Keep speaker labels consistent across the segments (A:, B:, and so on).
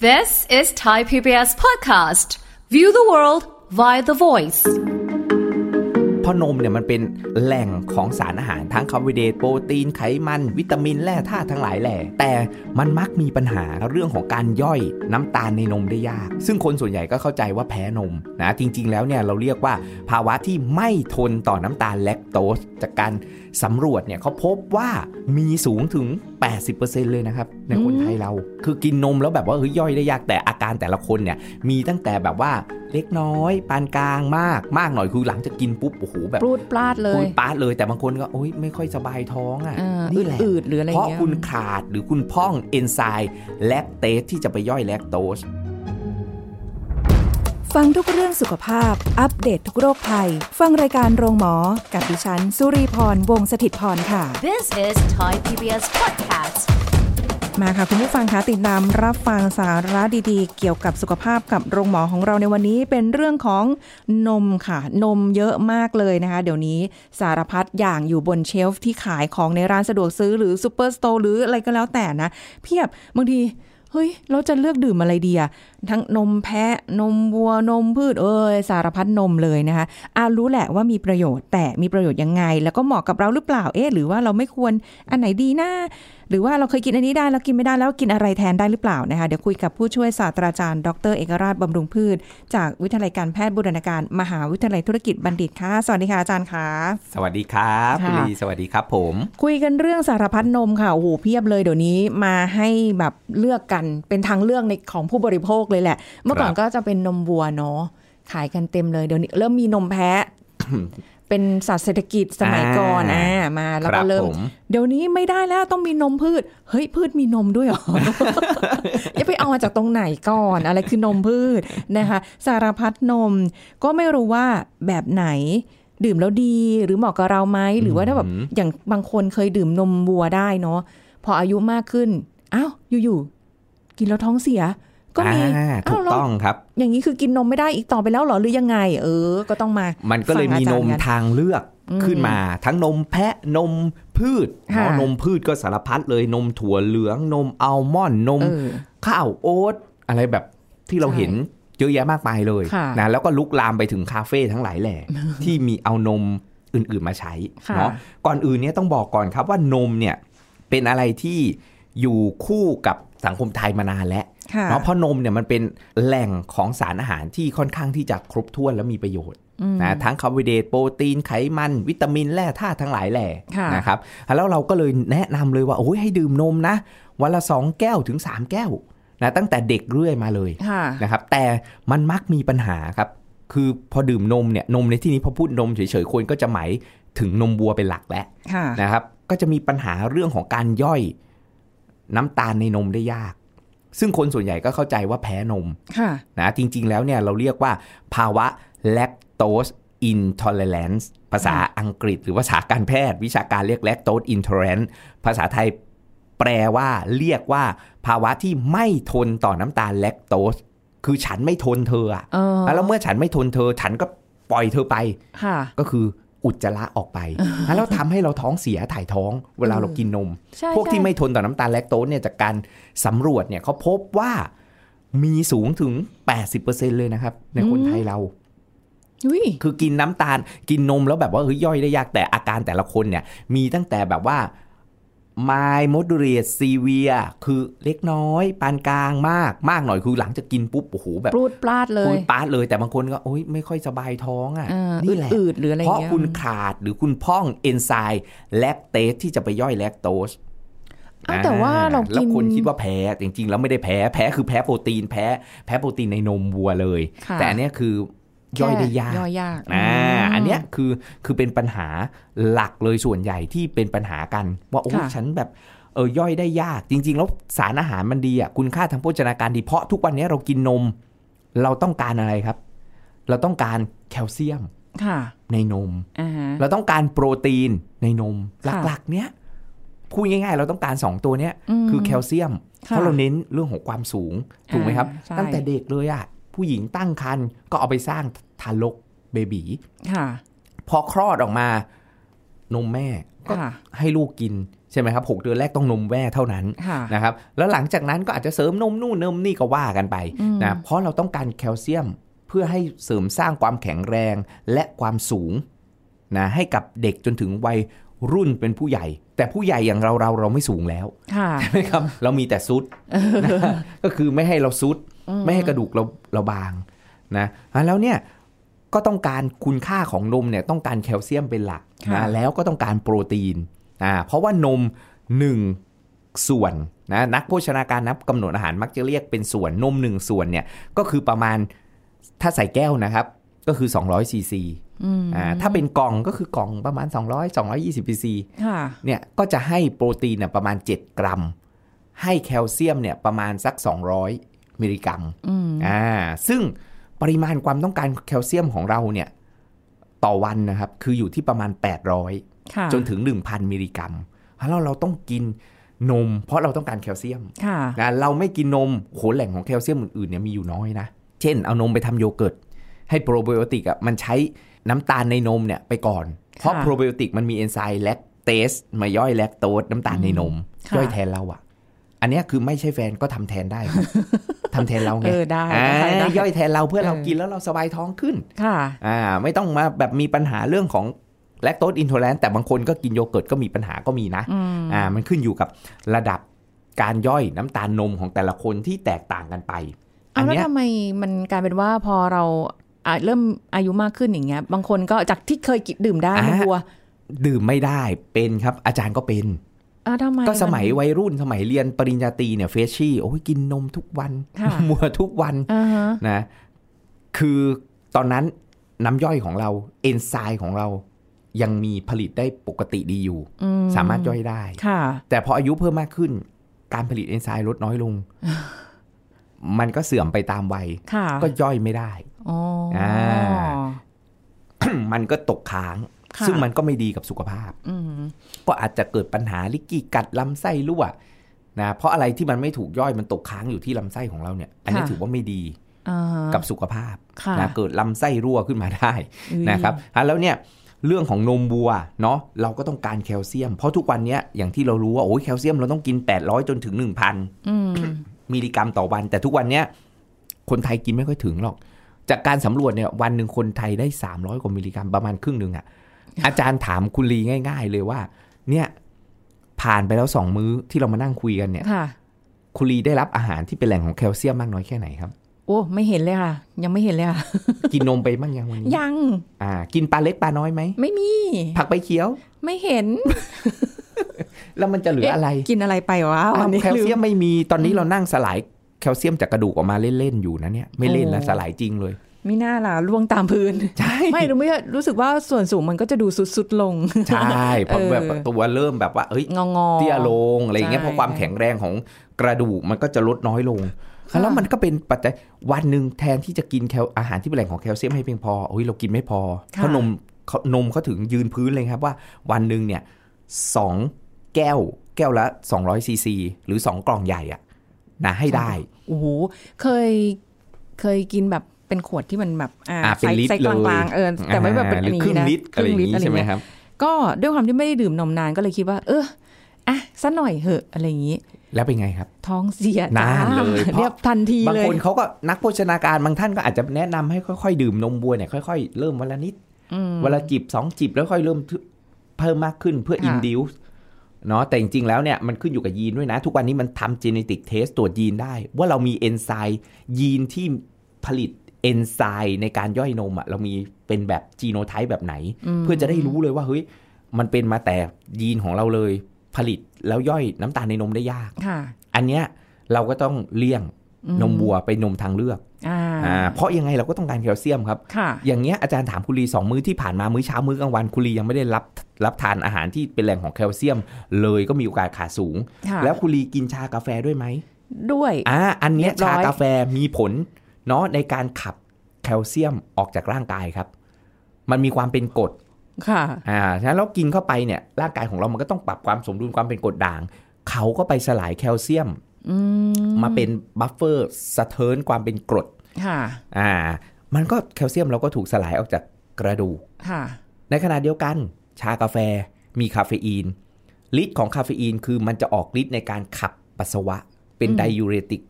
A: This is Thai PBS podcast. View the world via the voice.
B: พนมเนี่ยมันเป็นแหล่งของสารอาหารทั้งคาร์โบไฮเดรตโปรตีนไขมัน วิตามินแร่ธาตุทั้งหลายแหล่ แต่มันมักมีปัญหาเรื่องของการย่อยน้ำตาลในนมได้ยาก ซึ่งคนส่วนใหญ่ก็เข้าใจว่าแพ้นมนะจริง ๆ แล้วเนี่ยเราเรียกว่าภาวะที่ไม่ทนต่อน้ำตาลแลคโตสจากการสำรวจเนี่ยเขาพบว่ามีสูงถึง 80%เลยนะครับ ในคนไทยเรา คือกินนมแล้วแบบว่าเฮ้ยย่อยได้ยากแต่อาการแต่ละคนเนี่ยมีตั้งแต่แบบว่าเล็กน้อย ปานกลางมากมากหน่อยคือหลังจากกินปุ๊บโอ้โหแบบ
C: ปรูดปลาดเล
B: คุ
C: ย
B: ณปาดเลยแต่บางคนก็โอ๊ยไม่ค่อยสบายท้องอะ
C: เออ
B: นี่แหละ
C: อืดๆหรืออะไร
B: เพราะ
C: เงี้ย
B: คุณขาดหรือคุณพ่องเอนไซม์แลคเตสที่จะไปย่อยแลคโตส
D: ฟังทุกเรื่องสุขภาพ อัปเดตททุกโรคภัย ฟังรายการโรงหมอ กับดิฉัน สุรีพร วงศิตพรค่ะ
A: This is Thai PBS podcast.
D: มาค่ะ คุณผู้ฟังคะติดตามรับฟังสาระดีๆ เกี่ยวกับสุขภาพกับโรงหมอของเราในวันนี้เป็นเรื่องของนมค่ะ นมเยอะมากเลยนะคะ เดี๋ยวนี้สารพัดอย่างอยู่บน shelf ที่ขายของในร้านสะดวกซื้อหรือ superstore หรืออะไรก็แล้วแต่นะ เพียบบางทีเฮ้ย เราจะเลือกดื่มอะไรดีอะทั้งนมแพะ นมวัวนมพืชเอ้ยสารพัดนมเลยนะคะอารู้แหละว่ามีประโยชน์ แต่มีประโยชน์ยังไง แล้วก็เหมาะกับเราหรือเปล่าเอ๊ะหรือว่าเราไม่ควรอันไหนดีนะหรือว่าเราเคยกินอันนี้ได้แล้วกินไม่ได้แล้วกินอะไรแทนได้หรือเปล่านะคะเดี๋ยวคุยกับผู้ช่วยศาสตราจารย์ดรเอกราชบำรุงพืช จากวิทยาลัยการแพทย์บูรณาการมหาวิทยาลัยธุรกิจบัณฑิตค่ะสวัสดีค่ะอาจารย์ค่ะ
B: สวัสดีครับ
D: ค่ะ
B: คุณลีสวัสดีครับ ผม
D: คุยกันเรื่องสารพัดนมค่ะโอ้โหเพียบเลยเดี๋ยวนี้มาให้แบบเลือกกันเป็นทางเลือกในของผู้บริโภคเลยแหละ เมื่อก่อน
B: ครับ
D: ก็จะเป็นนมวัวเนาะขายกันเต็มเลยเดี๋ยวนี้เริ่มมีนมแพะเป็นสัตว์เศรษฐกิจสมัยก่อนอ่ามาแล้ว
B: ครั
D: ก็
B: บ
D: เริ่ม
B: ผม
D: เดี๋ยวนี้ไม่ได้แล้วต้องมีนมพืช เฮ้ยพืชมีนมด้วยเหรออย่าไปเอามาจากตรงไหนก่อน อะไรคือนมพืชนะคะ สารพัดนม ก็ไม่รู้ว่าแบบไหนดื่มแล้วดีหรือเหมาะกับเราไหมหรือว่าถ้าแบบ
B: อืม
D: อย่างบางคนเคยดื่มนมวัวได้เนาะพออายุมากขึ้นอ้าวอยู่ๆกินแล้วท้องเสีย ก็มี
B: อ่าถู
D: อ้าว
B: ก
D: แล้ว
B: ต้องครับ
D: อย่างนี้คือกินนมไม่ได้อีกต่อไปแล้วเหรอหรือยังไง เออ ก็ต้องมา
B: มันก็เลย
D: ฟัง
B: มี
D: อานจารย์
B: ม
D: กัน
B: ทางเลือกขึ้นมา ทั้งนมแพะนมพืช
D: ค่ะ
B: เนาะนมพืชก็สารพัดเลยนมถั่วเหลืองนมอัลมอนด์นม
D: เออ
B: ข้าวโอ๊ตอะไรแบบที่เรา
D: ใช่
B: เห็นเยอะแยะมากมายเลย
D: ค่ะ
B: นะแล้วก็ลุกลามไปถึงคาเฟ่ทั้งหลายแหล่ที่มีเอานมอื่นๆมาใช้
D: ค่ะ
B: เนาะก่อนอื่นเนี่ยต้องบอกก่อนครับว่านมเนี่ยเป็นอะไรที่อยู่คู่กับสังคมไทยมานานแล้ว
D: ค่ะ
B: เนาะเพราะนมเนี่ยมันเป็นแหล่งของสารอาหารที่ค่อนข้างที่จะครบถ้วนและมีประโยชน์นะทั้งคาร์โบไฮเดรตโปรตีนไขมัน วิตามินแร่ธาตุทั้งหลายแหล่
D: ค่ะ
B: นะครับแล้วเราก็เลยแนะนำเลยว่าโอ้ยให้ดื่มนมนะ วันละสองแก้วถึง 3 แก้วนะตั้งแต่เด็กเรื่อยมาเลย
D: ค่ะ
B: นะครับแต่มันมักมีปัญหาครับคือพอดื่มนมเนี่ยนมในที่นี้พอพูดนมเฉยๆคนก็จะหมายถึงนมวัวเป็นหลักแล้ว
D: ค่ะ
B: นะครับ ก็จะมีปัญหาเรื่องของการย่อยน้ำตาลในนมได้ยาก ซึ่งคนส่วนใหญ่ก็เข้าใจว่าแพ้นม
D: ค่ะ
B: นะจริง ๆ แล้วเนี่ยเราเรียกว่าภาวะ lactose intolerance ภาษาอังกฤษ หรือภาษาการแพทย์ วิชาการเรียก lactose intolerance ภาษาไทยแปลว่าเรียกว่า ภาวะที่ไม่ทนต่อน้ำตาลแลคโตสคือฉันไม่ทนเธออะ
D: เออ
B: แล้วเมื่อฉันไม่ทนเธอ ฉันก็ปล่อยเธอไป
D: ค่ะ
B: ก็คือ อุจจาระออกไปแล้วทำให้เราท้องเสียถ่ายท้องเวลาเรากินนม
D: ใช่
B: พวกที่
D: ใช่
B: ไม่ทนต่อน้ำตาลแลคโตสเนี่ยจากการสำรวจเนี่ยเขาพบว่ามีสูงถึง 80%เลยนะครับ ในคนไทยเรา
D: อุ้ย
B: คือกินน้ำตาลกินนมแล้วแบบว่าเฮ้ยย่อยได้ยากแต่อาการแต่ละคนเนี่ย มีตั้งแต่แบบว่า my moderate severe คือเล็กน้อย ปานกลางมากมากหน่อยคือหลังจากกินปุ๊บโอ้โหแบบ
D: ปรูดปลาดเล
B: คุ
D: ย
B: ยปาดเลยแต่บางคนก็โอ๊ยไม่ค่อยสบายท้องอะ
D: เออ
B: นี่แหละ
D: อืดๆหรืออะไร
B: เพราะ
D: เงี้ย
B: คุณขาดหรือคุณพ่องเอนไซม์แลคเตสที่จะไปย่อยแลคโตส
D: อ้าวแต่ว่าเรากิน
B: แล้วคนคิดว่าแพ้จริงๆ แล้วไม่ได้แพ้แพ้คือแพ้โปรตีนแพ้ แพ้โปรตีนในนมวัวเลย
D: ค่ะ
B: แต่อันเนี้ยคือ ย่อยได้ยาก
D: ย่อยยาก
B: อ่า
D: ม
B: อันเนี้ยคือคือเป็นปัญหาหลักเลยส่วนใหญ่ที่เป็นปัญหากัน ว่าโอ้ย
D: ค่ะ
B: ฉันแบบเออย่อยได้ยากจริง ๆ แล้วสารอาหารมันดีอะคุณค่าทางโภชนาการดีเพราะทุกวันนี้เรากินนม เราต้องการอะไรครับ เราต้องการแคลเซียม
D: ค่ะ
B: ในนม
D: อ่าฮะ
B: เราต้องการโปรตีนในนม
D: ค่ะ
B: หลักๆ เนี้ยพูดง่าย ๆ เราต้องการ2ตัวเนี้ย
D: อืม
B: คือแคลเซียม
D: ค่ะ
B: เพราะเราเน้นเรื่องของความสูงถูกไหมครับ
D: อ่าใช่
B: ตั้งแต่เด็กเลยอะ ผู้หญิงตั้งครรภ์ก็เอาไปสร้างทารกเบบี
D: ค่ะ
B: พอคลอดออกมานมแม่ก็
D: ค่ะ
B: ให้ลูกกินใช่ไหมครับหกเดือนแรกต้องนมแม่เท่านั้น
D: ค่ะ
B: นะครับ แล้วหลังจากนั้นก็อาจจะเสริมนมนู่นนมนี่ก็ว่ากันไป
D: อืม
B: นะเพราะเราต้องการแคลเซียมเพื่อให้เสริมสร้างความแข็งแรงและความสูงนะให้กับเด็กจนถึงวัยรุ่นเป็นผู้ใหญ่ แต่ผู้ใหญ่อย่างเราเราเราไม่สูงแล้ว
D: ค่ะ
B: ใช่ไหมครับ เรามีแต่ซุดนะก็คือไม่ให้เราซุด ไม่ให้กระดูกเราเราบางนะอะแล้วเนี่ยก็ต้องการคุณค่าของนมเนี่ยต้องการแคลเซียมเป็นหลัก
D: ค่ะ
B: นะแล้วก็ต้องการโปรตีนอ่าเพราะว่านมหนึ่งส่วนนะนักโภชนาการนับกำหนดอาหารมักจะเรียกเป็นส่วนนมหนึ่งส่วนเนี่ยก็คือประมาณถ้าใส่แก้วนะครับก็คือ 200ซีซี
D: อืม
B: อ่าถ้าเป็นกล่องก็คือกล่องประมาณ 200 220ซีซี
D: ค่ะ
B: เนี่ยก็จะให้โปรตีนเนี่ยประมาณ 7 กรัม ให้แคลเซียมเนี่ยประมาณสัก 200 มิลลิกรัม
D: อืม
B: อ่าซึ่งปริมาณความต้องการแคลเซียมของเราเนี่ยต่อวันนะครับ คืออยู่ที่ประมาณ 800
D: ค่ะ
B: จนถึง 1,000 มิลลิกรัมแล้วเราต้องกินนม เพราะเราต้องการแคลเซียม
D: ค่ะ
B: นะเราไม่กินนมโหแหล่งของแคลเซียมอื่นๆเนี่ยมีอยู่น้อยนะ เช่นเอานมไปทำโยเกิร์ตให้โปรไบโอติกอะมันใช้น้ำตาลในนมเนี่ยไปก่อน เพราะ
D: ค่ะ
B: โปรไบโอติกมันมีเอนไซม์แลคเตสมาย่อยแลคโตสน้ำตาลในนม
D: ค่ะ
B: ย่อยแทนเราอะ อันเนี้ยคือไม่ใช่แฟนก็ทำแทนได้ครับ ทำแทนเราไง
D: เออได้
B: อ่า
D: ได้ได้
B: ย่อยแทนเราเพื่อเรา
D: เออ
B: กินแล้วเราสบายท้องขึ้น
D: ค่ะ
B: อ่าไม่ต้องมาแบบมีปัญหาเรื่องของ lactose intolerance แต่บางคนก็กินโยเกิร์ตก็มีปัญหาก็มีนะ
D: อืม
B: อ่ามันขึ้นอยู่กับระดับการย่อยน้ำตาลนมของแต่ละคนที่แตกต่างกันไป
D: เอาแล้ว
B: เนี้ย
D: ทำไมมันกลายเป็นว่าพอเราอะเริ่มอายุมากขึ้นอย่างเงี้ย บางคนก็จากที่เคยกินดื่มได้
B: อ่า
D: นมวัว
B: ดื่มไม่ได้เป็นครับ อาจารย์ก็เป็น
D: อะทำไม
B: ก็สมัย
D: น
B: วัยรุ่นสมัยเรียนปริญญาตรีเนี่ยเฟชชี่โอ้ยกินนมทุกวัน
D: ค่ะ
B: นมวัวทุกวัน
D: อ่าฮะ
B: นะคือตอนนั้นน้ำย่อยของเราเอนไซม์ของเรายังมีผลิตได้ปกติดีอยู่
D: อื
B: สามารถย่อยได้
D: ค่ะ
B: แต่พออายุเพิ่มมากขึ้น การผลิตเอนไซม์ลดน้อยลง มันก็เสื่อมไปตามวัย
D: ค่ะ
B: ก็ย่อยไม่ได้
D: อ๋ออ
B: อ่า มันก็ตกค้าง
D: ค่ะ
B: ซึ่งมันก็ไม่ดีกับสุขภาพ
D: อืม
B: ก็อาจจะเกิดปัญหาลิกกี้กัดลำไส้รั่วนะเพราะอะไรที่มันไม่ถูกย่อยมันตกค้างอยู่ที่ลำไส้ของเราเนี่ย อันนี้ถือว่าไม่ดี
D: อ่าฮะ
B: กับสุขภาพ
D: ค่ะ
B: นะเกิดลำไส้รั่วขึ้นมาได้
D: อืม
B: นะครับอะแล้วเนี่ยเรื่องของนมวัวเนาะเราก็ต้องการแคลเซียม เพราะทุกวันเนี้ยอย่างที่เรารู้ว่าโอ้ยแคลเซียมเราต้องกิน 800 จนถึง 1,000
D: อืม
B: มิลลิกรัมต่อวัน แต่ทุกวันเนี้ยคนไทยกินไม่ค่อยถึงหรอก จากการสำรวจเนี่ยวันหนึ่งคนไทยได้ 300 กว่ามิลลิกรัมประมาณครึ่งหนึ่งอะ อาจารย์ถามคุณลีง่าย ๆ เลยว่า เนี่ย ผ่านไปแล้วสองมื้อที่เรามานั่งคุยกันเนี่ย
D: ค่ะ
B: คุณลีได้รับอาหารที่เป็นแหล่งของแคลเซียมมากน้อยแค่ไหนครับ
D: โอ้ไม่เห็นเลยค่ะ ยังไม่เห็นเลยค่ะ
B: กินนมไปบ้างยังวันนี้
D: ยัง
B: อ่า กินปลาเล็กปลาน้อยไหม
D: ไม่มี
B: ผักใบเขียว
D: ไม่เห็น
B: แล้วมันจะเหลืออะไร
D: กินอะไรไปวะ
B: อ้าว
D: วันนี้
B: แคลเซียม
D: ลื
B: ไม่มีตอนนี้เรานั่งสลายแคลเซียมจากกระดูกออกมาเล่น ๆ อยู่นะเนี่ย ไม่เล่นแล้ว
D: โอ้
B: สลายจริงเลย
D: ไม่น่าล่ะล่วงตามพื้น
B: ใช่
D: ไม่รู้ไม่รู้สึกว่าส่วนสูงมันก็จะดูสุดๆลง
B: ใช่เพราะ
D: เออ
B: แบบตัวเริ่มแบบว่าเอ้ย
D: งองอ
B: เตี้ยลงอะไรอย่างเงี้ย
D: ใช่
B: เพราะความแข็งแรงของกระดูกมันก็จะลดน้อยลง
D: ค่ะ
B: แล้วมันก็เป็นปัจจัยวันหนึ่งแทนที่จะกินแคลอาหารที่เป็นแหล่งของแคลเซียมให้เพียงพอโอ้ยเรากินไม่พอเพราะนมเขานมเขาถึงยืนพื้นเลยครับว่าวันหนึ่งเนี่ยสองแก้วแก้วละ 200ซีซีหรือ 2 กล่องใหญ่อะนะให้ได้
D: โอ้โห เคยเคยกินแบบ เป็นขวดที่มันแบบอ่า
B: อ่าเป็นลิตร
D: ไซส์
B: เล
D: ก
B: ย
D: ลางๆเออแต่ไม่แบบเป็น
B: ห
D: อั
B: รื
D: น
B: อ
D: นี้
B: ครึ่ง
D: นะ
B: ลิตรอะไรอย่างนี้ใช่ไหม
D: เงี้ย
B: ครับ
D: ก็ด้วยความที่ไม่ได้ดื่มนมนานก็เลยคิดว่า เอออะสักหน่อยเหอะอะไรอย่างนี้
B: แล้วเป็นไงครับ
D: ท้องเสียจ้
B: นานเลยเพราะ
D: เรียบทันที
B: บาง
D: เลย
B: คนเขาก็นักโภชนาการบางท่านก็อาจจะแนะนำให้ค่อยๆดื่มนมวัวเนี่ยค่อยๆเริ่มวันละนิด
D: อืม
B: วันละจิบสองจิบแล้วค่อยเริ่มเพิ่มมากขึ้นเพื่อ
D: ค่ะ
B: induce เนาะแต่จริงๆ แล้วเนี่ยมันขึ้นอยู่กับยีนด้วยนะ ทุกวันนี้มันทำ genetic test ตรวจยีนได้ ว่าเรามีเอนไซม์ยีนที่ผลิตเอนไซม์ในการย่อยนมอะเรามีเป็นแบบจีโนไทป์แบบไหน เพื่อจะได้รู้เลยว่าเฮ้ยมันเป็นมาแต่ยีนของเราเลยผลิตแล้วย่อยน้ำตาลในนมได้ยาก
D: ค่ะ
B: อันเนี้ยเราก็ต้องเลี่ยง
D: อืม
B: นมวัวไปนมทางเลือก
D: อ่า
B: อ่าเพราะยังไงเราก็ต้องการแคลเซียมครับ
D: ค่ะ
B: อย่างเงี้ยอาจารย์ถามคุณลีสองมื้อที่ผ่านมามื้อเช้ามื้อกลางวันคุณลียังไม่ได้รับรับทานอาหารที่เป็นแหล่งของแคลเซียม เลยก็มีโอกาสขาดสูง
D: ค่ะ
B: แล้วคุณลีกินชากาแฟด้วยไหม
D: ด้วย
B: อ่าอันเนี้ย
D: เรียบร้
B: ชา
D: อย
B: กาแฟมีผล เนาะในการขับแคลเซียมออกจากร่างกายครับ มันมีความเป็นกรด
D: ค่ะ
B: อ่าฉะนั้นเรากินเข้าไปเนี่ย ร่างกายของเรามันก็ต้องปรับความสมดุลความเป็นกรดด่าง เขาก็ไปสลายแคลเซียม
D: อืม
B: มาเป็น buffer สะเทินความเป็นกรด
D: ค่ะ
B: อ่า มันก็แคลเซียมเราก็ถูกสลายออกจากกระดูก
D: ค่ะ
B: ในขณะเดียวกัน ชากาแฟมีคาเฟอีนฤทธิ์ของคาเฟอีนคือมันจะออกฤทธิ์ในการขับปัสสาวะ เป็น
D: อืม
B: diuretic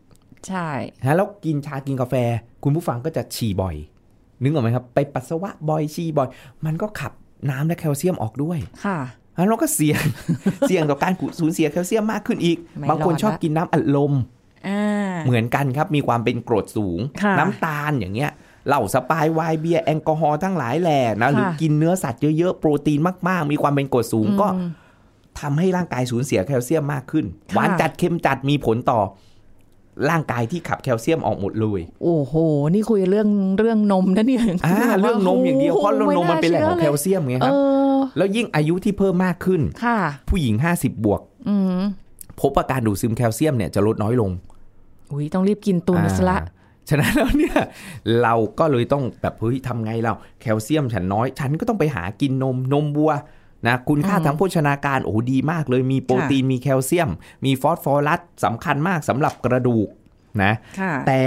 D: ใช่
B: นะแล้วกินชากินกาแฟ คุณผู้ฟังก็จะฉี่บ่อย นึกออกไหมครับ ไปปัสสาวะบ่อยฉี่บ่อย มันก็ขับน้ำและแคลเซียมออกด้วย
D: ค่ะ
B: แล้วเราก็เสี่ยงเสี่ยงต่อการสูญเสียแคลเซียมมากขึ้นอีก
D: ไม่
B: บางคน
D: รอด
B: ชอบ
D: ละ
B: กินน้ำอัดลม
D: อ่า
B: เหมือนกันครับมีความเป็นกรดสูง
D: ค่ะ
B: น้ำตาลอย่างเงี้ยเหล้าสปายไวน์เบียร์แอลกอฮอล์ทั้งหลายแหล่นะหรือ
D: ค่ะ
B: กินเนื้อสัตว์เยอะๆ โปรตีนมากๆ มีความเป็นกรดสูงก็
D: อืม
B: ทำให้ร่างกายสูญเสียแคลเซียมมากขึ้น
D: ค่ะ
B: หวานจัดเค็มจัดมีผลต่อ ร่างกายที่ขับแคลเซียมออกหมดเลย
D: โอ้โห นี่คุยเรื่องเรื่องนมนะเนี่ย
B: อ่าเรื่องนมอย่างเดียวเพราะเรื่องนมมันเป็นแหล่งของแคล
D: เซียม
B: เซียมไง
D: เอ
B: ครับ
D: อ
B: แล้วยิ่งอายุที่เพิ่มมากขึ้น
D: ค่ะ
B: ผู้หญิง50บวก
D: อืม
B: พบว่าการดูดซึมแคลเซียมเนี่ยจะลดน้อยลง
D: อุ้ยต้องรีบกินตุนซะละ
B: อ่าฉะนั้นแล้วเนี่ยเราก็เลยต้องแบบเฮ้ยทำไงเราแคลเซียมฉันน้อย ฉันก็ต้องไปหากินนมนมวัว นะคุณค่า
D: อืม
B: ทางโภชนาการโอ้โหดีมากเลยมีโปรตีนมีแคลเซียม มีฟอสฟอรัสสำคัญมากสำหรับกระดูกนะ
D: ค่ะ
B: แต่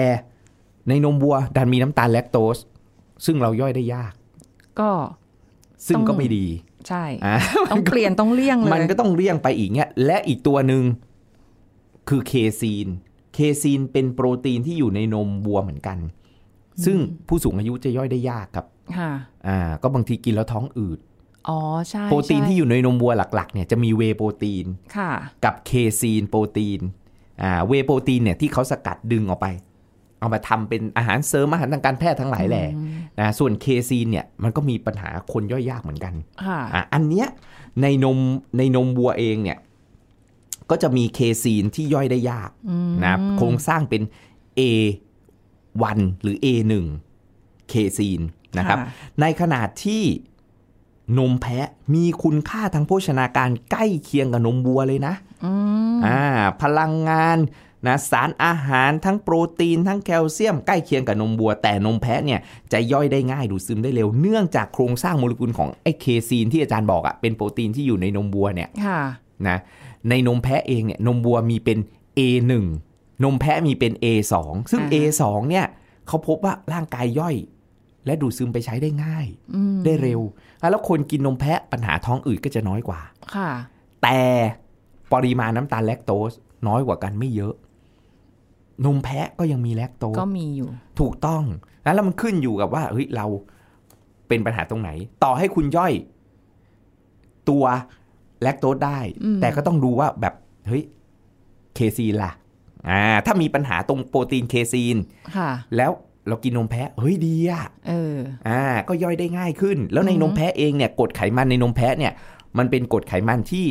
B: ในนมวัวดันมีน้ำตาลแลคโตส ซึ่งเราย่อยได้ยาก
D: ก็
B: ซึ่ง
D: ต้อง
B: ก็ไม่ดี
D: ใช่
B: อะ
D: ต้องเปลี่ยนต้องเลี่ยงเลย
B: มันก็ต้องเลี่ยงไปอีกเนี่ยและอีกตัวหนึ่งคือเคซีน เคซีนเป็นโปรตีนที่อยู่ในนมวัวเหมือนกัน ซึ่งผู้สูงอายุจะย่อยได้ยากครับ
D: ค่ะ
B: อ่า ก็บางทีกินแล้วท้องอืด
D: อ๋อใช่
B: โปรตีน
D: ใช่
B: ที่อยู่ในนมวัวหลักๆเนี่ยจะมีเวย์โปรตีน
D: ค่ะ
B: กับเคซีนโปรตีนอ่าเวย์โปรตีนเนี่ยที่เขาสกัดดึงออกไป เอามาทำเป็นอาหารเสริมอาหารทางการแพทย์ทั้งหลายแหล่นะส่วนเคซีนเนี่ยมันก็มีปัญหาคนย่อยยากเหมือนกัน
D: ค่ะ
B: อะอันเนี้ยในนมในนมวัวเองเนี่ยก็จะมีเคซีนที่ย่อยได้ยากนะโครงสร้างเป็น A1 หรือ A1 เคซีนนะครับ
D: ค่ะ
B: ในขนาดที่ นมแพะมีคุณค่าทางโภชนาการใกล้เคียงกับนมวัวเลยนะ
D: อืม
B: อ่าพลังงานนะสารอาหารทั้งโปรตีนทั้งแคลเซียมใกล้เคียงกับนมวัว แต่นมแพะเนี่ยจะย่อยได้ง่ายดูดซึมได้เร็วเนื่องจากโครงสร้างโมเลกุลของไอ้เคซีนที่อาจารย์บอกอะเป็นโปรตีนที่อยู่ในนมวัวเนี่ย
D: ค่ะ
B: นะในนมแพะเองเนี่ยนมวัวมีเป็น A1 นมแพะมีเป็น A2 ซึ่ง
D: อ่า
B: A2 เนี่ยเขาพบว่าร่างกายย่อย และดูดซึมไปใช้ได้ง่าย
D: อืม
B: ได้เร็ว แล้วคนกินนมแพะปัญหาท้องอืดก็จะน้อยกว่า
D: ค่ะ
B: แต่ปริมาณน้ำตาลแลคโตสน้อยกว่ากันไม่เยอะ นมแพะก็ยังมีแลคโตส
D: ก็มีอยู่
B: ถูกต้องแล้วมันขึ้นอยู่กับว่าเฮ้ยเราเป็นปัญหาตรงไหน ต่อให้คุณย่อย ตัวแลคโตสได้
D: อืม
B: แต่ก็ต้องดูว่าแบบเฮ้ยเคซีนล่ะอ่าถ้ามีปัญหาตรงโปรตีนเคซีน
D: ค่ะ
B: แล้ว เรากินนมแพะเฮ้ยดีอะ
D: เออ
B: อ่าก็ย่อยได้ง่ายขึ้น แล้วใน
D: อือฮึ
B: นมแพะเองเนี่ยกรดไขมันในนมแพะเนี่ย มันเป็นกรดไขมันที่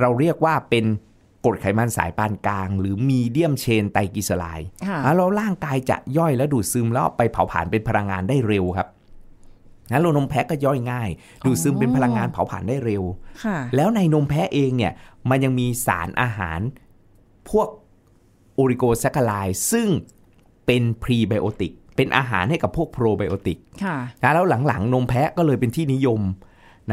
B: เราเรียกว่าเป็นกรดไขมันสายปานกลาง หรือ medium chain triglyceride
D: ค่ะ
B: อ่าแล้วร่างกายจะย่อยและดูดซึมแล้วเอาไปเผาผลาญเป็นพลังงานได้เร็วครับงั้นโลนมแพะก็ย่อยง่าย ดูดซึมเป็นพลังงานเผาผลาญได้เร็ว
D: ค่ะ
B: แล้วในนมแพะเองเนี่ย มันยังมีสารอาหาร พวก oligosaccharide ซึ่งเป็นพรีไบโอติก เป็นอาหารให้กับพวกโปรไบโอติก
D: ค่ะ
B: นะแล้วหลังๆ นมแพะก็เลยเป็นที่นิยม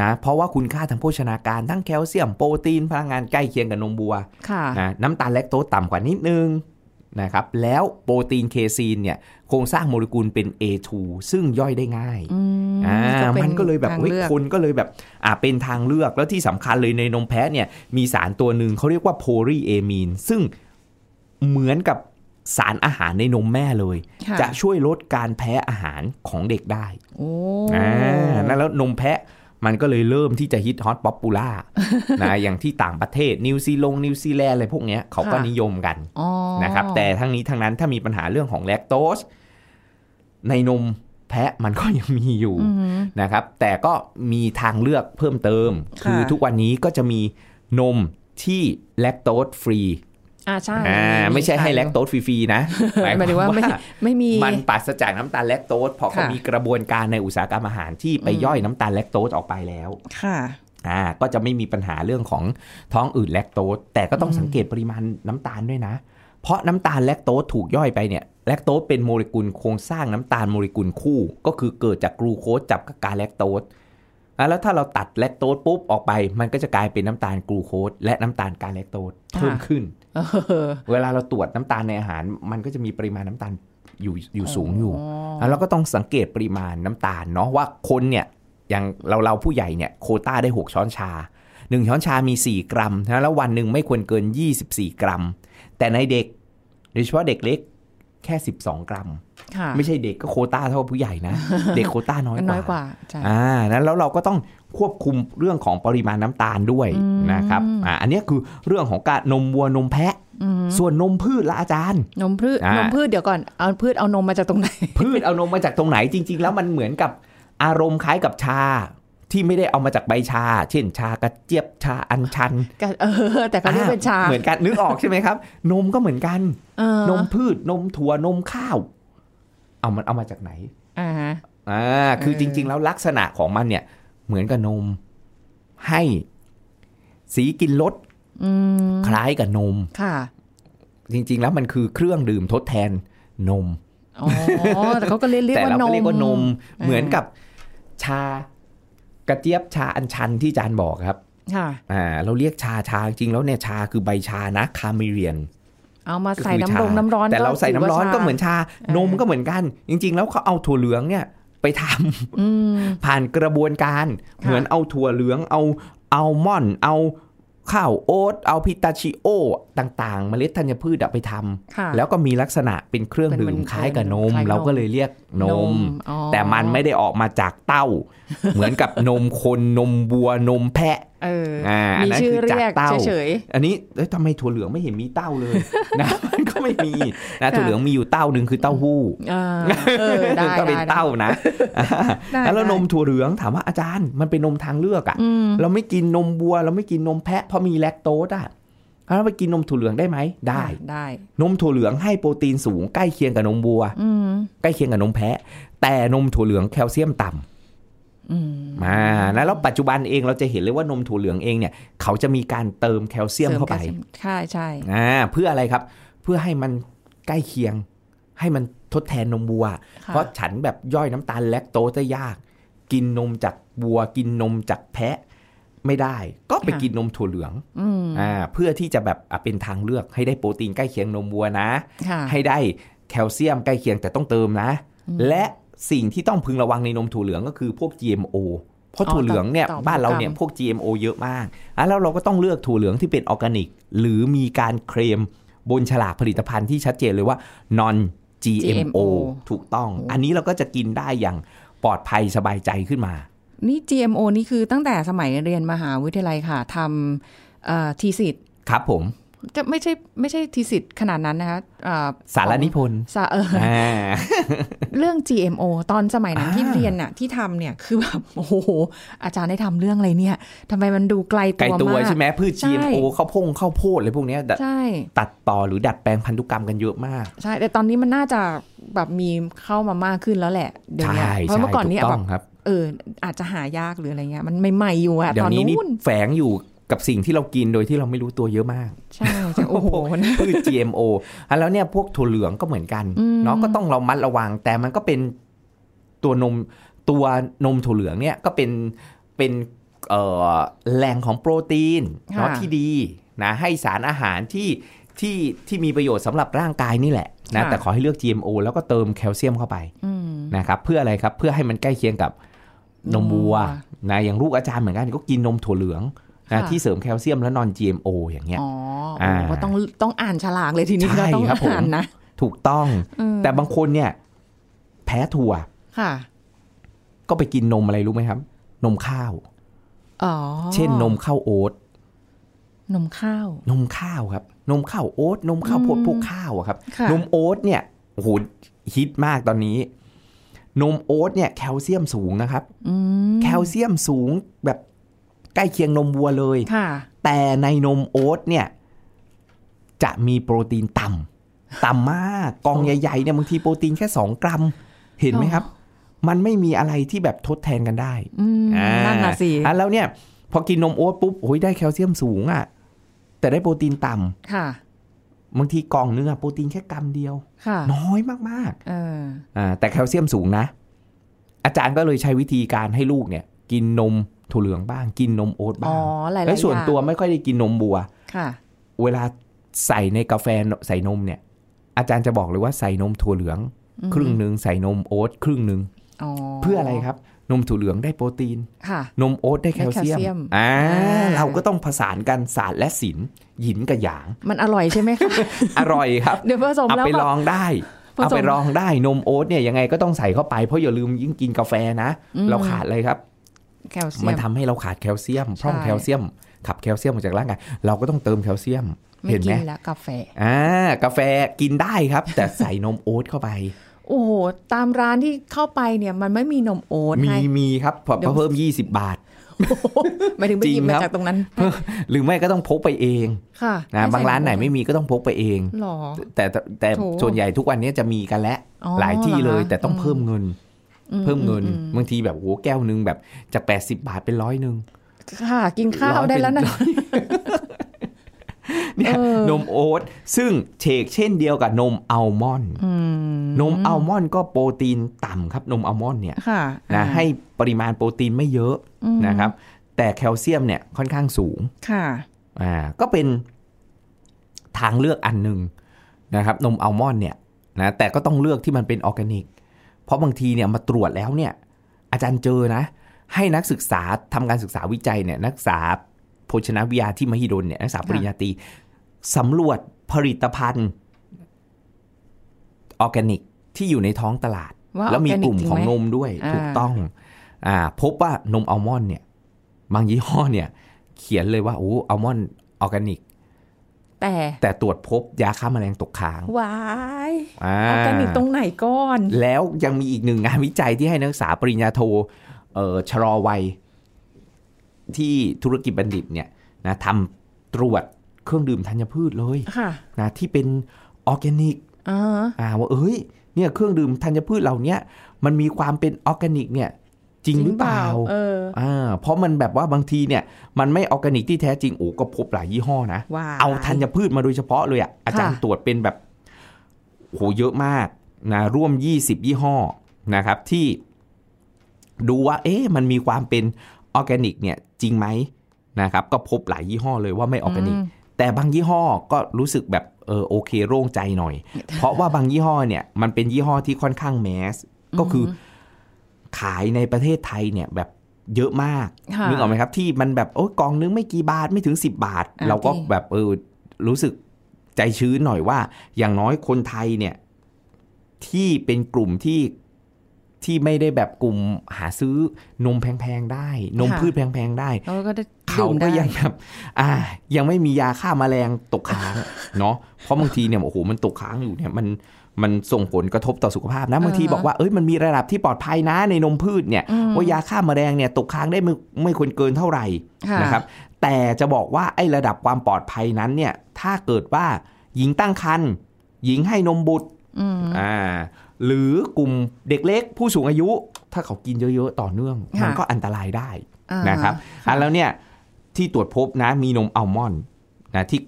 B: นะเพราะว่าคุณค่าทางโภชนาการทั้งแคลเซียมโปรตีนพลังงานใกล้เคียงกับนมวัว
D: ค่ะ
B: นะน้ำตาลแลคโตสต่ำกว่านิดนึงนะครับแล้วโปรตีนเคซีนเนี่ยโครงสร้างโมเลกุลเป็น A2 ซึ่งย่อยได้ง่าย
D: อืม
B: อ่า
D: ป็
B: มันก็เลยแบบ
D: ทาง
B: เฮ้ย
D: เลือก
B: คนก็เลยแบบอ่าเป็นทางเลือกแล้วที่สำคัญเลยในนมแพะเนี่ยมีสารตัวหนึ่งเขาเรียกว่า polyamine ซึ่งเหมือนกับ สารอาหารในนมแม่เลย
D: ค่ะ
B: จะช่วยลดการแพ้อาหารของเด็กได้
D: โอ้
B: อ่านั่นแล้วนมแพะมันก็เลยเริ่มที่จะฮิต hot popular นะอย่างที่ต่างประเทศนิวซีลงนิวซีแลนด์อะไรพวกเนี้ยเขาก็นิยมกัน
D: อ๋อ
B: นะครับ แต่ทั้งนี้ทั้งนั้นถ้ามีปัญหาเรื่องของแลคโตสในนมแพะมันก็ยังมีอยู่
D: อือหือ
B: นะครับ แต่ก็มีทางเลือกเพิ่มเติม
D: ค่ะ
B: คือทุกวันนี้ก็จะมีนมที่แลคโตสฟรี
D: อ่าใช่
B: อ่าไม่ใช่ให้แลคโตสฟรีๆนะ
D: หมายถึงว่าไม่ไม่มี
B: มันปราศจากน้ำตาลแลคโตสเพราะเขา
D: ค่ะ
B: มีกระบวนการในอุตสาหกรรมอาหารที่ไปย่อยน้ำตาลแลคโตสออกไปแล้ว
D: ค่ะ
B: อ่าก็จะไม่มีปัญหาเรื่องของท้องอืดแลคโตสแต่ก็ต้องสังเกตปริมาณน้ำตาลด้วยนะ เพราะน้ำตาลแลคโตสถูกย่อยไปเนี่ยแลคโตสเป็นโมเลกุลโครงสร้างน้ำตาลโมเลกุลคู่ ก็คือเกิดจากกลูโคสจับกับกาแลคโตสอะแล้วถ้าเราตัดแลคโตสปุ๊บออกไป มันก็จะกลายเป็นน้ำตาลกลูโคสและน้ำตาลกาแลคโตสเพิ่มขึ้น
D: เออ
B: เวลาเราตรวจน้ำตาลในอาหาร มันก็จะมีปริมาณน้ำตาลอยู่อยู่สูงอยู่
D: อ๋อ
B: แล้วเราก็ต้องสังเกตปริมาณน้ำตาลเนาะว่าคนเนี่ยอย่างเราเราผู้ใหญ่เนี่ยโควต้าได้ 6 ช้อนชา 1 ช้อนชามี 4 กรัมนะแล้ววันหนึ่งไม่ควรเกิน 24 กรัม แต่ในเด็กโดยเฉพาะเด็กเล็ก แค่ 12 กรัม
D: ค่ะ
B: ไม่ใช่เด็กก็โควต้าเท่าผู้ใหญ่นะ เด็กโควต้าน้อย
D: น้อย
B: ก
D: ก
B: ว่า
D: ว่าใช่
B: อ่านั้นแล้วเราก็ต้องควบคุมเรื่องของปริมาณน้ำตาลด้วย
D: อืม
B: นะครับอ่าอันเนี้ยคือเรื่องของการนมวัวนมแพะ
D: อืม
B: ส่วนนมพืชละอาจารย์
D: นมพืช
B: อ่าน
D: นมพืชเดี๋ยวก่อนเอาพืชเอานมมาจากตรงไหน
B: พืชเอานมมาจากตรงไหนจริง ๆ แล้วมันเหมือนกับอารมณ์คล้ายกับชา ที่ไม่ได้เอามาจากใบชา เช่นชากระเจี๊ยบชาอัญชัน
D: ก็เออ แต่เขาเรียกเป็นชา
B: อ่เหมือนกันนึกออกใช่ไหมครับ นมก็เหมือนกัน
D: เออน
B: มพืชนมถั่วนมข้าว เอามันเอามาจากไหน
D: อ่าฮะ
B: อ่าคือ
D: เออ
B: จริง ๆ แล้วลักษณะของมันเนี่ย เหมือนกับนม ให้สีกินรส
D: อืม
B: คล้ายกับนม
D: ค่ะ
B: จริง ๆ แล้วมันคือเครื่องดื่มทดแทนนม
D: อ๋อแต่เขาก็เรียกเรียก
B: แต่
D: ว่า
B: เรา
D: น
B: ก็
D: ม
B: เรียกว่านม
D: อ่า
B: เหมือนกับชา กระเจี๊ยบชาอัญชันที่อาจารย์บอกครับ
D: ค่ะ
B: อ่าเราเรียกชาชาจริงๆแล้วเนี่ยชาคือใบชานะคาเมเรียน
D: เอามาใส่
B: ก็คือ
D: น้ำรง
B: ชา
D: น้ำร้อน
B: แต่เราใส่น้ำร้อน
D: ถื
B: ก็
D: ว่า
B: เหมือนชานมก็เหมือนกัน จริง ๆ แล้วเขาเอาถั่วเหลืองเนี่ยไปทำ
D: อืม
B: ผ่านกระบวนการ
D: ค่ะ
B: เหมือนเอาถั่วเหลืองเอาอัลมอนด์เอาข้าวโอ๊ตเอาพิตาชิโอ ต่างๆ เมล็ดธัญพืชอะไปทำ
D: ค่ะ
B: แล้วก็มีลักษณะเป็นเครื่อง
D: เป็น
B: ดื่
D: เหมื
B: ม
D: อน
B: คล้ายกับนม
D: คล้ายนม
B: เราก็เลยเรียกนม
D: อ๋อ
B: แต่มันไม่ได้ออกมาจากเต้า เหมือนกับนมคนนมวัวนมแพะ
D: เออ
B: อ่าอัน
D: มี
B: นั้น
D: ชื่อ
B: คือจาก
D: เรียก
B: เต้า
D: เฉย
B: อันนี้เอ้ยทำไมถั่วเหลืองไม่เห็นมีเต้าเลยนะมันก็ไม่มีนะถั่วเหลืองมีอยู่เต้าหนึ่งคือเต้าหู้
D: ๆอ่าเออได้
B: ก็เป็น
D: ได้
B: เต้านะ
D: ได้
B: แล้ว
D: ได้
B: นมถั่วเหลืองถามว่าอาจารย์มันเป็นนมทางเลือกอะ
D: อืม
B: เราไม่กินนมวัว เราไม่กินนมแพะเพราะมีแลคโตสอะแล้วไปกินนมถั่วเหลืองได้ไหมได้
D: ได้
B: นมถั่วเหลืองให้โปรตีนสูงใกล้เคียงกับนมวัว
D: อืม
B: ใกล้เคียงกับนมแพะ แต่นมถั่วเหลืองแคลเซียมต่ำ
D: อื ม
B: มานะแล้วปัจจุบันเองเราจะเห็นเลยว่านมถั่วเหลืองเองเนี่ย เขาจะมีการเติมแคลเซียมเข้าไป
D: สริมแคลซียมใช่ใช่
B: อ่าเพื่ออะไรครับ เพื่อให้มันใกล้เคียง ให้มันทดแทนนมวัว
D: ค่ะ
B: เพราะฉันแบบย่อยน้ำตาลแลคโตสได้ยาก กินนมจากวัว กินนมจากแพะไม่ได้ ก็ไปกินนมถั่วเหลือง
D: อืม
B: อ่าเพื่อที่จะแบบอะเป็นทางเลือกให้ได้โปรตีนใกล้เคียงนมวัวนะ
D: ค่ะ
B: ให้ได้แคลเซียมใกล้เคียงแต่ต้องเติมนะ และ สิ่งที่ต้องพึงระวังในนมถั่วเหลืองก็คือพวก GMO เพราะ
D: อ๋อ
B: ถั่วเหลืองเนี่ย
D: ต่อต่อ
B: บ้านเราเนี่ย
D: กรรม
B: พวก GMO เยอะมากอะแล้วเราก็ต้องเลือกถั่วเหลืองที่เป็นออร์แกนิก หรือมีการเคลมบนฉลากผลิตภัณฑ์ที่ชัดเจนเลยว่า non GMO ถูกต้อง อันนี้เราก็จะกินได้อย่างปลอดภัยสบายใจขึ้นมา
D: นี่ GMO นี่คือตั้งแต่สมัยเรียนมหาวิทยาลัยค่ะทำเอ่อทีสิทธ์
B: ครับผม
D: จะไม่ใช่ไม่ใช่ทีสิทธ์ขนาดนั้นนะคะเอ่อ
B: สารนิพนธ์
D: สาเออ
B: อ่า
D: เรื่อง GMO ตอนสมัยนั้น
B: อ่า
D: ที่เรียนน่ะที่ทำเนี่ยคือแบบโอ้โหอาจารย์ได้ทำเรื่องอะไรเนี่ยทำไมมันดูไกล
B: ไกล
D: ตัว
B: ตัว
D: มาก
B: ใช่ไหมพืช
D: ใช่
B: GMO ข้าวโพงข้าวโพดอะไรพวกเนี้ยดัด
D: ใช่
B: ตัดต่อหรือดัดแปลงพันธุกรรมกันเยอะมาก
D: ใช่ แต่ตอนนี้มันน่าจะแบบมีเข้ามามากขึ้นแล้วแหละเดี๋ยว
B: ใช่
D: เนี้ยเพราะ
B: ใช่
D: เมื่อก่อน
B: ถู
D: นี้
B: กต้
D: แบ
B: อง
D: บ
B: ครับ
D: เอออาจจะหายากหรืออะไรเงี้ยมันใหม่ๆอยู่อะ
B: เดี๋ย
D: ตอ
B: วนนี้นี่
D: นู้น
B: แฝงอยู่ กับสิ่งที่เรากินโดยที่เราไม่รู้ตัวเยอะมาก
D: ใช่ใช่โอ้โห
B: พืช GMO อะแล้วเนี่ยพวกถั่วเหลืองก็เหมือนกัน
D: อืม
B: เนาะก็ต้องเรามัดระวัง แต่มันก็เป็นตัวนมตัวนมถั่วเหลืองเนี่ยก็เป็นเป็นเอ่อแหล่งของโปรตีนเนาะที่ดีนะให้สารอาหารที่ที่ที่มีประโยชน์สำหรับร่างกายนี่แหละนะแต่ขอให้เลือก GMO แล้วก็เติมแคลเซียมเข้าไป
D: อืม
B: นะครับเพื่ออะไรครับเพื่อให้มันใกล้เคียงกับนมวัวน
D: มวัว
B: นะอย่างลูกอาจารย์เหมือนกันก็กินนมถั่วเหลือง นะ
D: ค่ะ
B: ที่เสริมแคลเซียมและนอน GMO อย่างเงี้ย
D: อ๋อ
B: อ่า
D: โอ้ก็ต้องต้องอ่านฉลากเลยทีนี้
B: ใช่
D: ก็ต้อง
B: ครับผม
D: อ่านนะ
B: ถูกต้อง
D: อืม
B: แต่บางคนเนี่ย แพ้ถั่ว
D: ค่ะ
B: ก็ไปกินนมอะไรรู้ไหมครับ นมข้าว
D: อ๋อ
B: เช่นนมข้าวโอ๊ต
D: นมข้าว
B: นมข้าวครับ นมข้าวโอ๊ตนมข้าวโพดพวกข้าวอะครับ
D: ค่ะ
B: นมโอ๊ตเนี่ยโอ้โหฮิตมากตอนนี้ นมโอ๊ตเนี่ย แคลเซียมสูงนะครับ
D: อืม
B: แคลเซียมสูงแบบ ใกล้เคียงนมวัวเลย
D: ค่ะ
B: แต่ในนมโอ๊ตเนี่ย จะมีโปรตีนต่ำต่ำมากกองใหญ่ๆเนี่ยบางทีโปรตีนแค่2กรัม เห็นไหมครับ มันไม่มีอะไรที่แบบทดแทนกันได้
D: อืม
B: อ่า
D: นั่นน่ะสิ
B: อะแล้วเนี่ย พอกินนมโอ๊ตปุ๊บโอ้ยได้แคลเซียมสูงอะ่ะ แต่ได้โปรตีนต่ำ
D: ค่ะ
B: บางทีกล่องนึงอะโปรตีนแค่กรัมเดียว
D: ค่ะ
B: น้อยมาก
D: เออ
B: ๆอ่าแต่แคลเซียมสูงนะ อาจารย์ก็เลยใช้วิธีการให้ลูกเนี่ย กินนม ถั่วเหลืองบ้างกินนมโอ๊ต
D: อ๋
B: บ้า
D: องหลายๆ
B: แล้วส่วน
D: อย่าง
B: ตัวไม่ค่อยได้กินนมบัว
D: ค่ะ
B: เวลาใส่ในกาแฟใส่นมเนี่ย อาจารย์จะบอกเลยว่าใส่นมถั่วเหลือง ครึ่งหนึ่งใส่นมโอ๊ตครึ่งหนึ่ง
D: อ๋อ
B: เพื่ออะไรครับ นมถั่วเหลืองได้โปรตีน
D: ค่ะ
B: นมโอ๊ตได้แคลเซียม
D: ได้แคลเซียม
B: อ่า
D: อ่า
B: เราก็ต้องผสานกันศาสตร์และศิลป์หยินกับหยาง
D: มันอร่อยใช่ไหมคะ
B: อร่อยครับ
D: เดี๋ยวผสม
B: เอา
D: แล้ว
B: ไป
D: แบบ
B: ลองได้
D: ผสม
B: เอาไปลองได้นมโอ๊ตเนี่ยยังไงก็ต้องใส่เข้าไปเพราะอย่าลืมยิ่งกินกาแฟนะ เราขาดเลยครับ
D: แคลเซีย
B: มัน
D: ม
B: ทำให้เราขาดแคลเซียมพร่อง
D: ใช่
B: แคลเซียม ขับแคลเซียมออกจากร่างกายเราก็ต้องเติมแคลเซียม
D: ไม่
B: เห็นไห
D: กิ
B: ม
D: นแล้วกาแฟ
B: อ่ากาแฟกินได้ครับ แต่ใส่นมโอ๊ตเข้าไป
D: โอ้โหตามร้านที่เข้าไปเนี่ยมันไม่มีนมโอ๊ต
B: มี
D: ให้
B: มีครับพอ
D: เดี๋ยว
B: เพิ่ม 20 บาท
D: หมายถึงไป
B: จริง
D: หยิบมา
B: ครับ
D: จากตรงนั้น
B: หรือไม่ก็ต้องพกไปเอง
D: ค่ะ
B: นะ
D: ม่ใส่
B: บางร้านไหน
D: โอ๊ต
B: ไม่มีก็ต้องพกไปเอง
D: หรอ
B: แต่แต่แต่
D: โถ
B: ส่วนใหญ่ทุกวันนี้จะมีกันแล้ว
D: อ๋อ
B: หลายที่เลย
D: เหรอคะ
B: แต่ต้อง
D: อืม
B: เพิ่มเงิน
D: อื
B: เพิ่มเงิน
D: อืม
B: บางทีแบบโอ้แก้วหนึงแบบจาก80บาทเป็นร้อยหนึ่ง
D: ค่ะ กินข้าว
B: ร้อย
D: ได้แล้วนะ
B: เนี่ย
D: เออ
B: นมโอ๊ตซึ่งเชกเช่นเดียวกับนมอัลมอนด์
D: อืม
B: นมอัลมอนด์ก็โปรตีนต่ำครับนมอัลมอนด์เนี่ย
D: ค่ะ
B: นะ
D: อ่า
B: ให้ปริมาณโปรตีนไม่เยอะ
D: อืม
B: นะครับ แต่แคลเซียมเนี่ยค่อนข้างสูง
D: ค่ะ
B: อ่าก็เป็นทางเลือกอันหนึ่งนะครับ นมอัลมอนด์เนี่ยนะแต่ก็ต้องเลือกที่มันเป็นออร์แกนิกเพ ราะบางทีเนี่ยมาตรวจแล้วเนี่ยอาจารย์เจอนะ ให้นักศึกษาทำการศึกษาวิจัยเนี่ยนักศึกษาโภชนาวิทยาที่มหิดลเนี่ยนักศึกษาปริญญาตรีสำรวจผลิตภัณฑ์ออร์แกนิกที่อยู่ในท้องตลาด
D: ว่า
B: แล้วมี
D: ออร์แกนิ
B: ก
D: ก
B: ลุ่ม
D: จริง
B: ของ
D: ไหม
B: นมด้วย
D: อ่า
B: ถูกต้องอ่าพบว่านมอัลมอนด์เนี่ย บางยี่ห้อเนี่ย เขียนเลยว่าโอ้อัลมอนด์ออร์แกนิก
D: แต่
B: แต่ตรวจพบยาฆ่าแมลงตกค้าง
D: ว้าย
B: อ่า
D: ออร์แกนิกตรงไหนก่อน
B: แล้วยังมีอีกหนึ่งงานวิจัยที่ให้นักศึกษาปริญญาโทเอ่อชะลอวัย ที่ธุรกิจบัณฑิตเนี่ยนะทำตรวจเครื่องดื่มธัญพืชเลย
D: ค่ะ
B: นะที่เป็นออร์แกนิก
D: อ่า
B: อ่าว่าเอ้ยเนี่ยเครื่องดื่มธัญพืชเหล่าเนี้ยมันมีความเป็นออร์แกนิกเนี่ย จริงหรือเปล่า
D: เออ
B: อ่าเพราะมันแบบว่าบางทีเนี่ย มันไม่ออร์แกนิกที่แท้จริงโอ้ก็พบหลายยี่ห้อนะ
D: ว้าย
B: เอาธัญพืชมาโดยเฉพาะเลยอะอาจารย์
D: ค่ะ
B: ตรวจเป็นแบบโหเยอะมากนะร่วม 20 ยี่ห้อนะครับ ที่ดูว่า เอ๊ะมันมีความเป็นออร์แกนิกเนี่ยจริงไหมนะครับ ก็พบหลายยี่ห้อเลยว่าไม่ออร์แกนิก แต่บางยี่ห้อก็รู้สึกแบบเออโอเคโล่งใจหน่อย เพราะว่าบางยี่ห้อเนี่ยมันเป็นยี่ห้อที่ค่อนข้างแมสก็คืออ ขายในประเทศไทยเนี่ยแบบเยอะมาก
D: ค่ะ
B: นึกออกไหมครับ ที่มันแบบโอ้ยกล่องนึงไม่กี่บาทไม่ถึง 10 บาท
D: อ่า
B: เราก็
D: จริง
B: แบบเออรู้สึกใจชื้นหน่อยว่า อย่างน้อยคนไทยเนี่ย ที่เป็นกลุ่มที่ที่ไม่ได้แบบกลุ่มหาซื้อนมแพงๆได้ นมพืชแพงๆได้
D: แล้วก็ได้
B: เขา
D: ดื่ม
B: ก็
D: ได้
B: ยังแบบอ่า ยังไม่มียาฆ่าแมลงตกค้างเนาะเพราะบางทีเนี่ยโอ้โหมันตกค้างอยู่เนี่ยมัน มันส่งผลกระทบต่อสุขภาพนะบางที
D: อ่าฮะ
B: บอกว่าเอ้ยมันมีระดับที่ปลอดภัยนะในนมพืชเนี่ย
D: อืม
B: ว่ายาฆ่าแมลงเนี่ยตกค้างได้ไม่ไม่ควรเกินเท่าไหร่
D: ค่ะ
B: นะครับแต่จะบอกว่าไอ้ระดับความปลอดภัยนั้นเนี่ยถ้าเกิดว่าหญิงตั้งครรภ์หญิงให้นมบุตร
D: อืม
B: อ่าหรือกลุ่มเด็กเล็กผู้สูงอายุ ถ้าเขากินเยอะๆต่อเนื่อง
D: ค่ะ
B: มันก็อันตรายได้
D: อ่า
B: นะครับอะแล้วเนี่ยที่ตรวจพบนะมีนมอัลมอนด์นะที่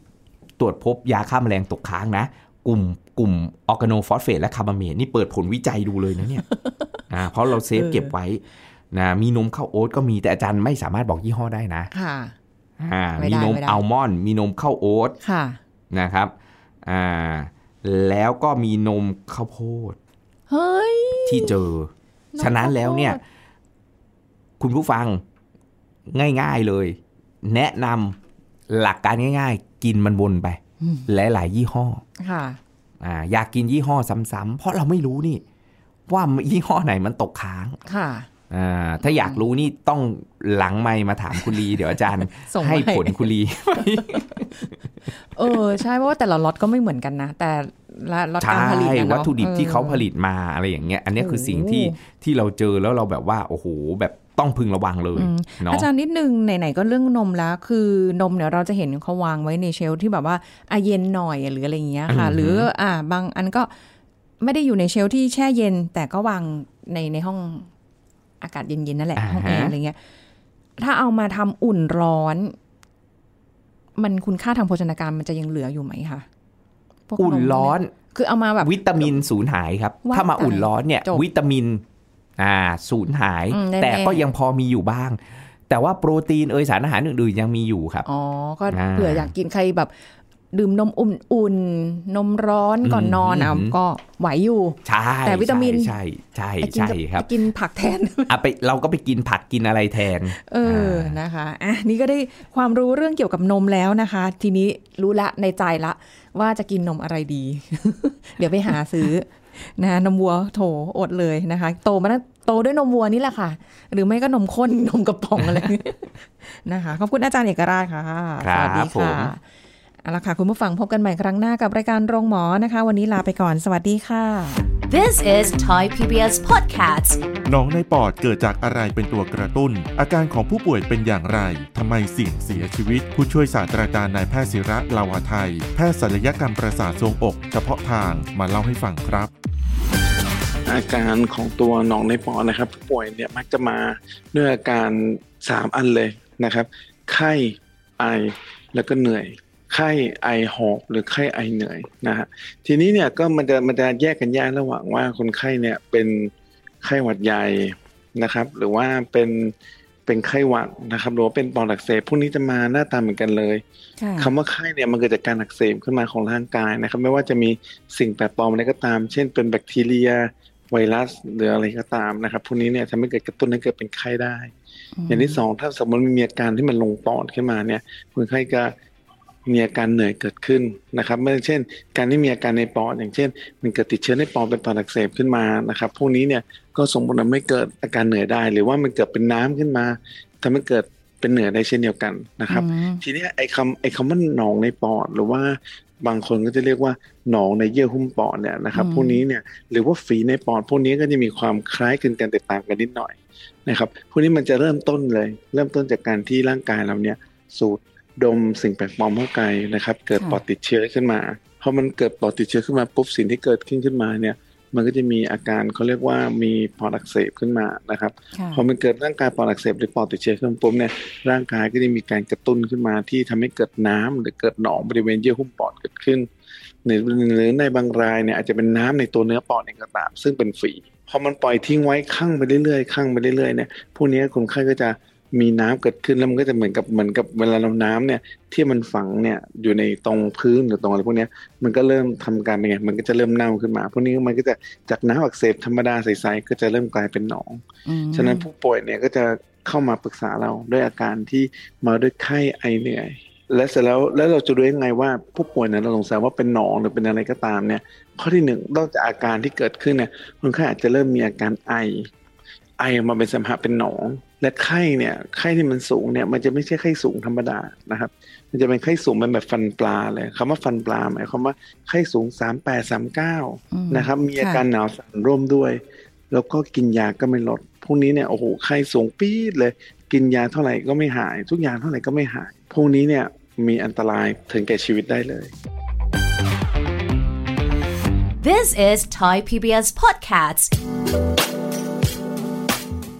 B: ตรวจพบยาฆ่าแมลงตกค้างนะ กลุ่มกลุ่มออร์แกโนฟอสเฟตและคาร์บาเมตนี่เปิดผลวิจัยดูเลยนะเนี่ยอ่าเพราะเรา save
D: เออ
B: เก็บไว้นะมีนมข้าวโอ๊ตก็มีแต่อาจารย์ไม่สามารถบอกยี่ห้อได้นะ
D: ค่ะ
B: อ่า
D: ไม่
B: มี
D: ได้
B: นม
D: ไม่ได้
B: อัลมอนด์มีนมข้าวโอ๊ต
D: ค่ะ
B: นะครับอ่าแล้วก็มีนมข้าวโพด
D: เฮ้ย
B: ที่เจอ
D: นม
B: ฉะนั้นแล้วเนี่ย
D: ข้าวโพด
B: คุณผู้ฟังง่าย ๆเลย แนะนำหลักการง่าย ๆ กินมันวนไป หลาย ๆ ยี่ห้อ
D: ค่ะ
B: อ่าอยากกินยี่ห้อซ้ำๆเพราะเราไม่รู้นี่ ว่ายี่ห้อไหนมันตกค้าง
D: ค่ะ
B: อ่าถ้าอยากรู้นี่ต้องหลังไม่มาถามคุณลีเดี๋ยวอาจารย์
D: ส่งมา
B: ให้
D: ให้
B: ผลคุณลี
D: เออใช่เพราะว่าแต่ละล็อตก็ไม่เหมือนกันนะ แต่ละล็อต
B: ใช่
D: การผลิตเนี่ยเนอะ
B: วัตถุดิบที่เขาผ
D: ออ
B: ลิตมาอะไรอย่างเงี้ย อันเนี้ยคือ
D: โอ้
B: สิ่งที่ที่เราเจอแล้วเราแบบว่า โอ้โหแบบ ต้องพึงระวังเลย
D: อืม
B: เนาะ
D: อาจารย์นิดนึงไหนๆก็เรื่องนมแล้ว คือนมเนี่ยเราจะเห็นเขาวางไว้ในเชลฟ์ที่แบบว่าอาเย็นหน่อยหรืออะไรอย่างเงี้ยค่ะ
B: อือหือ
D: หรืออ่าบางอันก็ไม่ได้อยู่ในเชลฟ์ที่แช่เย็น แต่ก็วางในในห้องอากาศเย็นๆนั่นแหละห้องแอร์อะไรเงี้ย ถ้าเอามาทำอุ่นร้อน มันคุณค่าทางโภชนาการมันจะยังเหลืออยู่ไหมคะพวก
B: อุ่น
D: ม
B: ร้อน
D: คือเอามาแบบ
B: วิตามินสูญหายครับ
D: ว่า
B: ถ้ามา
D: ตาย
B: อุ่นร้อนเนี่ย
D: จบ
B: วิตามิน อ่าสูญหาย
D: อืมแน่ๆ
B: แต่ก็ยังพอมีอยู่บ้าง แต่ว่าโปรตีนเอยสารอาหารอื่นๆยังมีอยู่ครับ
D: อ๋อ ก็
B: อ่า
D: เผื่ออยากกินใครแบบดื่มนมอุ่นๆ นมร้อนก่อนนอนอะ
B: อืม
D: ก็ไหวอยู่
B: ใช่
D: แต่วิตามิน
B: ใช่ ใช่
D: ไปกิน
B: ใช่
D: กับ
B: ครับ
D: ไปกินผักแทน
B: อะไปเราก็ไปกินผักกินอะไรแทน
D: เออ นะคะ อะ นี่ก็ได้ความรู้เรื่องเกี่ยวกับนมแล้วนะคะ ทีนี้รู้ละในใจละว่าจะกินนมอะไรดี เดี๋ยวไปหาซื้อ นะนมวัวโถอดเลยนะคะ โตมาตั้งโตด้วยนมวัวนี่แหละค่ะ หรือไม่ก็นมข้นนมกระป๋องอะไรนะคะ ขอบคุณอาจารย์เอกราชค่ะ
B: ครั
D: ส
B: บ
D: วัสดี
B: ผ
D: ค่ะ
B: ม
D: เอาละค่ะ คุณผู้ฟังพบกันใหม่ครั้งหน้ากับรายการโรงหมอนะคะ วันนี้ลาไปก่อนสวัสดีค่ะ
A: This is Thai PBS Podcast.
C: หนองในปอดเกิดจากอะไรเป็นตัวกระตุ้น อาการของผู้ป่วยเป็นอย่างไรทำไมเสี่ยงเสียชีวิต ผู้ช่วยศาสตราจารย์นายแพทย์ศิระลาวาไทย แพทย์ศัลยกรรมประสาททรวงอก เฉพาะทางมาเล่าให้ฟังครับ
E: อาการของตัวหนองในปอดนะครับผู้ป่วยเนี่ยมักจะมาด้วยอาการ 3 อันเลยนะครับ ไข้ไอแล้วก็เหนื่อย ไข้ไอหอบหรือไข้ไอเหนื่อยนะฮะทีนี้เนี่ยก็มันจะมันจะแยกกันยากระหว่างว่าคนไข้เนี่ยเป็นไข้หวัดใหญ่นะครับ หรือว่าเป็นเป็นไข้หวัดนะครับหรือว่าเป็นปอดอักเสบพวกนี้จะมาหน้าตาเหมือนกันเลย
D: ค่ะ
E: คำว่าไข้เนี่ยมันเกิดจากการอักเสบขึ้นมาของร่างกายนะครับ ไม่ว่าจะมีสิ่งแปลกปลอมอะไรก็ตาม เช่น เป็นแบคทีเรียไวรัสหรืออะไรก็ตามนะครับพวกนี้เนี่ยทำให้เกิดกระตุ้นให้เกิดเป็นไข้ได้ อย่างที่สองถ้าสมมติมันมีอาการที่มันลงปอดขึ้นมาเนี่ยคนไข้ก็ มีอาการเหนื่อยเกิดขึ้นนะครับไม่เช่น การที่มีอาการในปอดอย่างเช่น มันเกิดติดเชื้อในปอดเป็นปอดอักเสบขึ้นมานะครับ พวกนี้เนี่ยก็ส่งผลทำให้เกิดอาการเหนื่อยได้ หรือว่ามันเกิดเป็นน้ำขึ้นมาทำให้เกิดเป็นเหนื่อยได้เช่นเดียวกันนะครับ
D: อืม
E: ทีเนี้ยไอ้คำไอ้คำว่าหนองในปอดหรือว่าบางคนก็จะเรียกว่าหนองในเยื่อหุ้มปอดเนี่ยนะครับ
D: อืม
E: พวกนี้เนี่ยหรือว่าฝีในปอดพวกนี้ก็จะมีความคล้ายคลึงกันแตกต่างกันนิดหน่อยนะครับพวกนี้มันจะเริ่มต้นเลย เริ่มต้นจากการที่ร่างกายเราเนี่ยสูด ดมสิ่งแปลกปลอมเข้าไปนะครับ เกิดปอดติดเชื้อขึ้นมาพอมันเกิดปอดติดเชื้อขึ้นมาปุ๊บสิ่งที่เกิดขึ้นขึ้นมาเนี่ยมันก็จะมีอาการเขาเรียกว่ามีปอดอักเสบขึ้นมานะครับ
D: ค่ะ
E: พอมันเกิดร่างกายปอดอักเสบหรือปอดติดเชื้อขึ้นปุ๊บเนี่ยร่างกายก็จะมีการกระตุ้นขึ้นมาที่ทำให้เกิดน้ำหรือเกิดหนองบริเวณเยื่อหุ้มปอดเกิดขึ้นหรือหรือในบางรายเนี่ยอาจจะเป็นน้ำในตัวเนื้อปอดเองก็ตามซึ่งเป็นฝีพอมันปล่อยทิ้งไว้ข้างไปเรื่อยๆข้างไปเรื่อยๆเนี่ยพวกนี้คนไข้ก็จะ มีน้ำเกิดขึ้นแล้วมันก็จะเหมือนกับเหมือนกับเวลาเราน้ำเนี่ย ที่มันฝังเนี่ยอยู่ในตรงพื้นหรือตรงอะไรพวกเนี้ยมันก็เริ่มทำการเป็นไงมันก็จะเริ่มเน่าขึ้นมาพวกนี้มันก็จะจากน้ำอักเสบธรรมดาใสๆก็จะเริ่มกลายเป็นหนอง
D: อืม
E: ฉะนั้นผู้ป่วยเนี่ยก็จะเข้ามาปรึกษาเราด้วยอาการที่มาด้วยไข้ไอเหนื่อย และเสร็จแล้วแล้วเราจะรู้ยังไงว่าผู้ป่วยเนี่ยเราสงสัยว่าเป็นหนองหรือเป็นอะไรก็ตามเนี่ย ข้อที่หนึ่งนอกจากอาการที่เกิดขึ้นเนี่ยคนไข้อาจจะเริ่มมีอาการไอ ไอออกมาเป็นสัมผัสเป็นหนอง และไข้เนี่ยไข้ที่มันสูงเนี่ยมันจะไม่ใช่ไข้สูงธรรมดานะครับ มันจะเป็นไข้สูงเป็นแบบฟันปลาเลยคำว่าฟันปลาหมายความว่าไข้สูง38 39นะครับ มีอาการหนาวสั่นร่วมด้วย แล้วก็กินยาก็ไม่ลดพวกนี้เนี่ยโอ้โหไข้สูงปี๊ดเลย กินยาเท่าไหร่ก็ไม่หาย ทุกอย่างเท่าไหร่ก็ไม่หาย พวกนี้เนี่ยมีอันตรายถึงแก่ชีวิตได้เลย
A: This is Thai PBS Podcast.